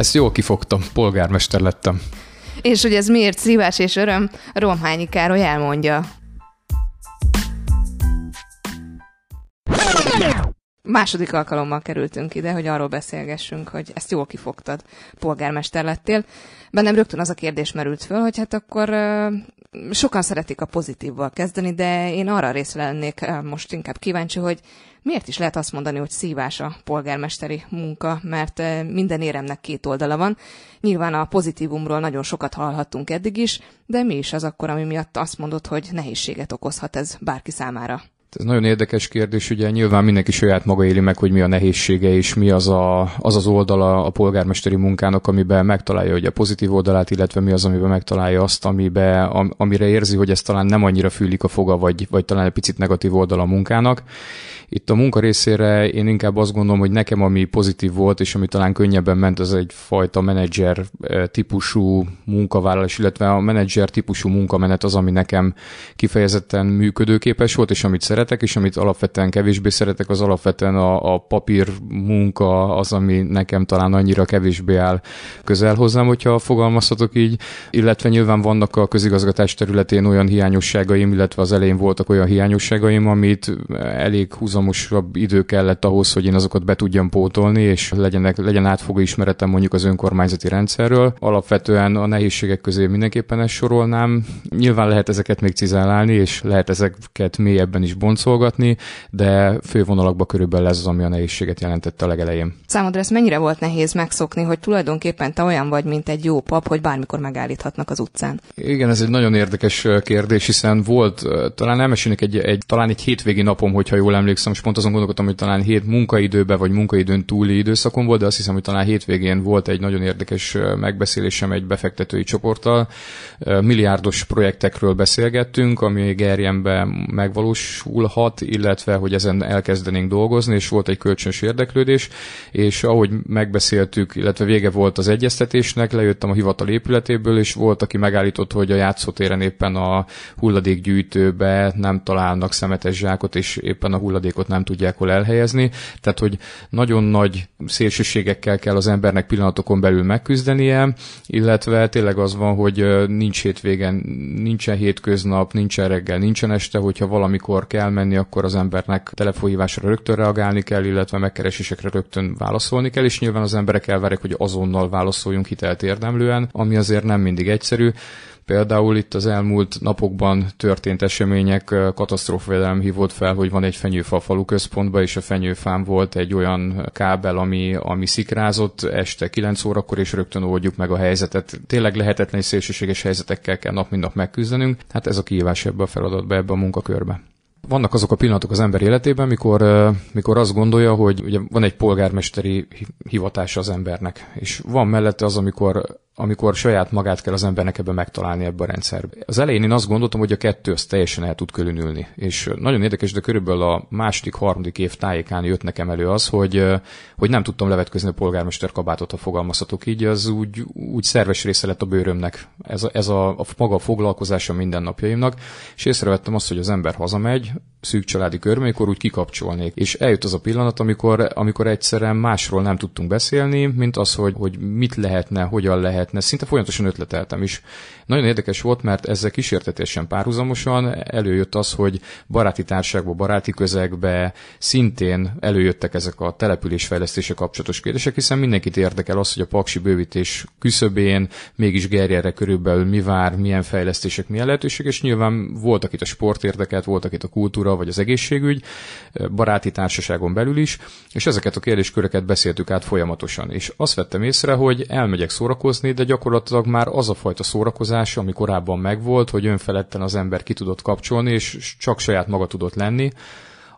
Ezt jól kifogtam, polgármester lettem. És hogy ez miért szívás és öröm, Romhányi Károly elmondja. Második alkalommal kerültünk ide, hogy arról beszélgessünk, hogy ezt jól kifogtad, polgármester lettél. Bennem rögtön az a kérdés merült föl, hogy hát akkor sokan szeretik a pozitívval kezdeni, de én arra részre lennék most inkább kíváncsi, hogy miért is lehet azt mondani, hogy szívás a polgármesteri munka, mert uh, minden éremnek két oldala van. Nyilván a pozitívumról nagyon sokat hallhattunk eddig is, de mi is az akkor, ami miatt azt mondod, hogy nehézséget okozhat ez bárki számára? Ez nagyon érdekes kérdés, ugye nyilván mindenki saját maga éli meg, hogy mi a nehézsége és mi az a, az, az oldala a polgármesteri munkának, amiben megtalálja hogy a pozitív oldalát, illetve mi az, amiben megtalálja azt, amiben, am, amire érzi, hogy ez talán nem annyira fűlik a foga, vagy, vagy talán egy picit negatív oldala a munkának. Itt a munka részére én inkább azt gondolom, hogy nekem ami pozitív volt, és ami talán könnyebben ment, az egyfajta menedzser eh, típusú munkavállalás, illetve a menedzser típusú munkamenet az, ami nekem kifejezetten működőképes volt, és amit szeretek, és amit alapvetően kevésbé szeretek, az alapvetően a, a papír munka az, ami nekem talán annyira kevésbé áll közel hozzám, hogyha fogalmazhatok így, illetve nyilván vannak a közigazgatás területén olyan hiányosságaim, illetve az elején voltak olyan hiányosságaim, amit elég húzom párhuzamosabb idő kellett ahhoz, hogy én azokat be tudjam pótolni, és legyenek, legyen átfogó ismeretem mondjuk az önkormányzati rendszerről. Alapvetően a nehézségek közé mindenképpen ezt sorolnám. Nyilván lehet ezeket még cizálálni, és lehet ezeket mélyebben is boncolgatni, de fővonalakban körülbelül ez az, ami a nehézséget jelentette a legelején. Számodra ez mennyire volt nehéz megszokni, hogy tulajdonképpen te olyan vagy, mint egy jó pap, hogy bármikor megállíthatnak az utcán? Igen, ez egy nagyon érdekes kérdés, hiszen volt, talán elmesélnek egy, egy, talán egy hétvégi napom, hogyha jól emlékszem, és pont azon gondolkodtam, hogy talán hét munkaidőben vagy munkaidőn túli időszakon volt, de azt hiszem, hogy talán hétvégén volt egy nagyon érdekes megbeszélésem egy befektetői csoporttal. Milliárdos projektekről beszélgettünk, ami Gerjenben megvalósulhat, illetve hogy ezen elkezdenénk dolgozni, és volt egy kölcsönös érdeklődés, és ahogy megbeszéltük, illetve vége volt az egyeztetésnek, lejöttem a hivatal épületéből, és volt, aki megállított, hogy a játszótéren éppen a hulladékgyűjtőbe nem találnak szemetes zsákot, és éppen a hulladékot nem tudják hol elhelyezni, tehát hogy nagyon nagy szélsőségekkel kell az embernek pillanatokon belül megküzdenie, illetve tényleg az van, hogy nincs hétvégen, nincsen hétköznap, nincsen reggel, nincsen este, hogyha valamikor kell menni, akkor az embernek telefonhívásra rögtön reagálni kell, illetve megkeresésekre rögtön válaszolni kell, és nyilván az emberek elvárják, hogy azonnal válaszoljunk hitelt érdemlően, ami azért nem mindig egyszerű. Például itt az elmúlt napokban történt események, katasztrófavédelem hívott fel, hogy van egy fenyőfa falu központban, és a fenyőfán volt egy olyan kábel, ami, ami szikrázott este 9 órakor, és rögtön oldjuk meg a helyzetet. Tényleg lehetetlen és szélsőséges helyzetekkel kell nap mint nap megküzdenünk. Hát ez a kihívás ebbe a feladatba, ebbe a munkakörbe vannak azok a pillanatok az ember életében, mikor, mikor azt gondolja, hogy ugye van egy polgármesteri hivatása az embernek, és van mellette az, amikor amikor saját magát kell az embernek ebben megtalálni ebben a rendszerbe. Az elején én azt gondoltam, hogy a kettő az teljesen el tud különülni. És nagyon érdekes, de körülbelül a második, harmadik év tájékán jött nekem elő az, hogy, hogy nem tudtam levetkezni a polgármester kabátot, ha fogalmazhatok így, az úgy, úgy szerves része lett a bőrömnek. Ez a, ez a, a maga a foglalkozása mindennapjaimnak, és észrevettem azt, hogy az ember hazamegy, szűk családi körbe, amikor úgy kikapcsolnék. És eljött az a pillanat, amikor, amikor egyszerűen másról nem tudtunk beszélni, mint az, hogy, hogy mit lehetne, hogyan lehetne. Szinte folyamatosan ötleteltem is. Nagyon érdekes volt, mert ezzel kísértetésen párhuzamosan előjött az, hogy baráti társágba, baráti közegbe szintén előjöttek ezek a településfejlesztése kapcsolatos kérdések, hiszen mindenkit érdekel az, hogy a paksi bővítés küszöbén mégis gerjere körülbelül mi vár, milyen fejlesztések, milyen lehetőség, és nyilván voltak itt a sport érdekelt, voltak itt a kultúra, vagy az egészségügy, baráti társaságon belül is, és ezeket a kérdésköröket beszéltük át folyamatosan. És azt vettem észre, hogy elmegyek szórakozni, de gyakorlatilag már az a fajta szórakozás, ami korábban megvolt, hogy önfeledten az ember ki tudott kapcsolni, és csak saját maga tudott lenni,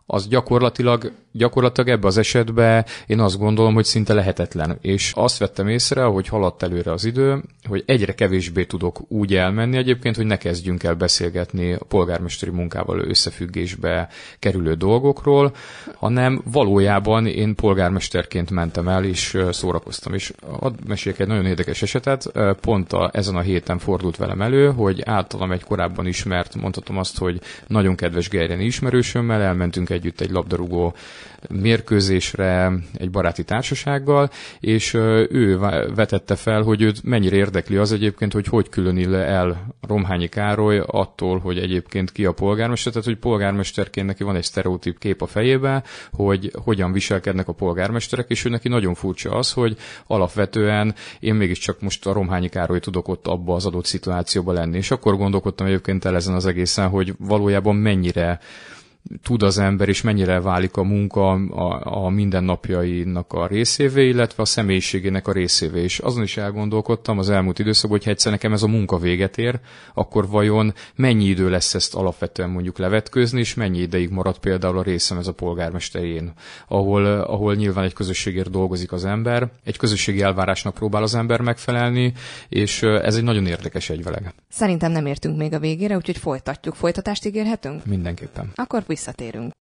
az gyakorlatilag gyakorlatilag ebbe az esetben én azt gondolom, hogy szinte lehetetlen. És azt vettem észre, hogy haladt előre az idő, hogy egyre kevésbé tudok úgy elmenni egyébként, hogy ne kezdjünk el beszélgetni a polgármesteri munkával összefüggésbe kerülő dolgokról, hanem valójában én polgármesterként mentem el, és szórakoztam. És hadd meséljek egy nagyon érdekes esetet. Pont a, ezen a héten fordult velem elő, hogy általam egy korábban ismert, mondhatom azt, hogy nagyon kedves Gerjeni ismerősömmel elmentünk együtt egy labdarúgó mérkőzésre egy baráti társasággal, és ő vetette fel, hogy őt mennyire érdekli az egyébként, hogy hogy különül el Romhányi Károly attól, hogy egyébként ki a polgármester, tehát hogy polgármesterként neki van egy sztereotíp kép a fejébe, hogy hogyan viselkednek a polgármesterek, és ő neki nagyon furcsa az, hogy alapvetően én mégiscsak most a Romhányi Károly tudok ott abba az adott szituációba lenni. És akkor gondolkodtam egyébként el ezen az egészen, hogy valójában mennyire tud az ember, és mennyire válik a munka a, a mindennapjainak a részévé, illetve a személyiségének a részévé. És azon is elgondolkodtam az elmúlt időszakban, hogy ha egyszer nekem ez a munka véget ér, akkor vajon mennyi idő lesz ezt alapvetően mondjuk levetkőzni, és mennyi ideig marad például a részem ez a polgármesterén, ahol, ahol nyilván egy közösségért dolgozik az ember, egy közösségi elvárásnak próbál az ember megfelelni, és ez egy nagyon érdekes egyveleg. Szerintem nem értünk még a végére, úgyhogy folytatjuk. Folytatást ígérhetünk? Mindenképpen. Akkor visszatérünk.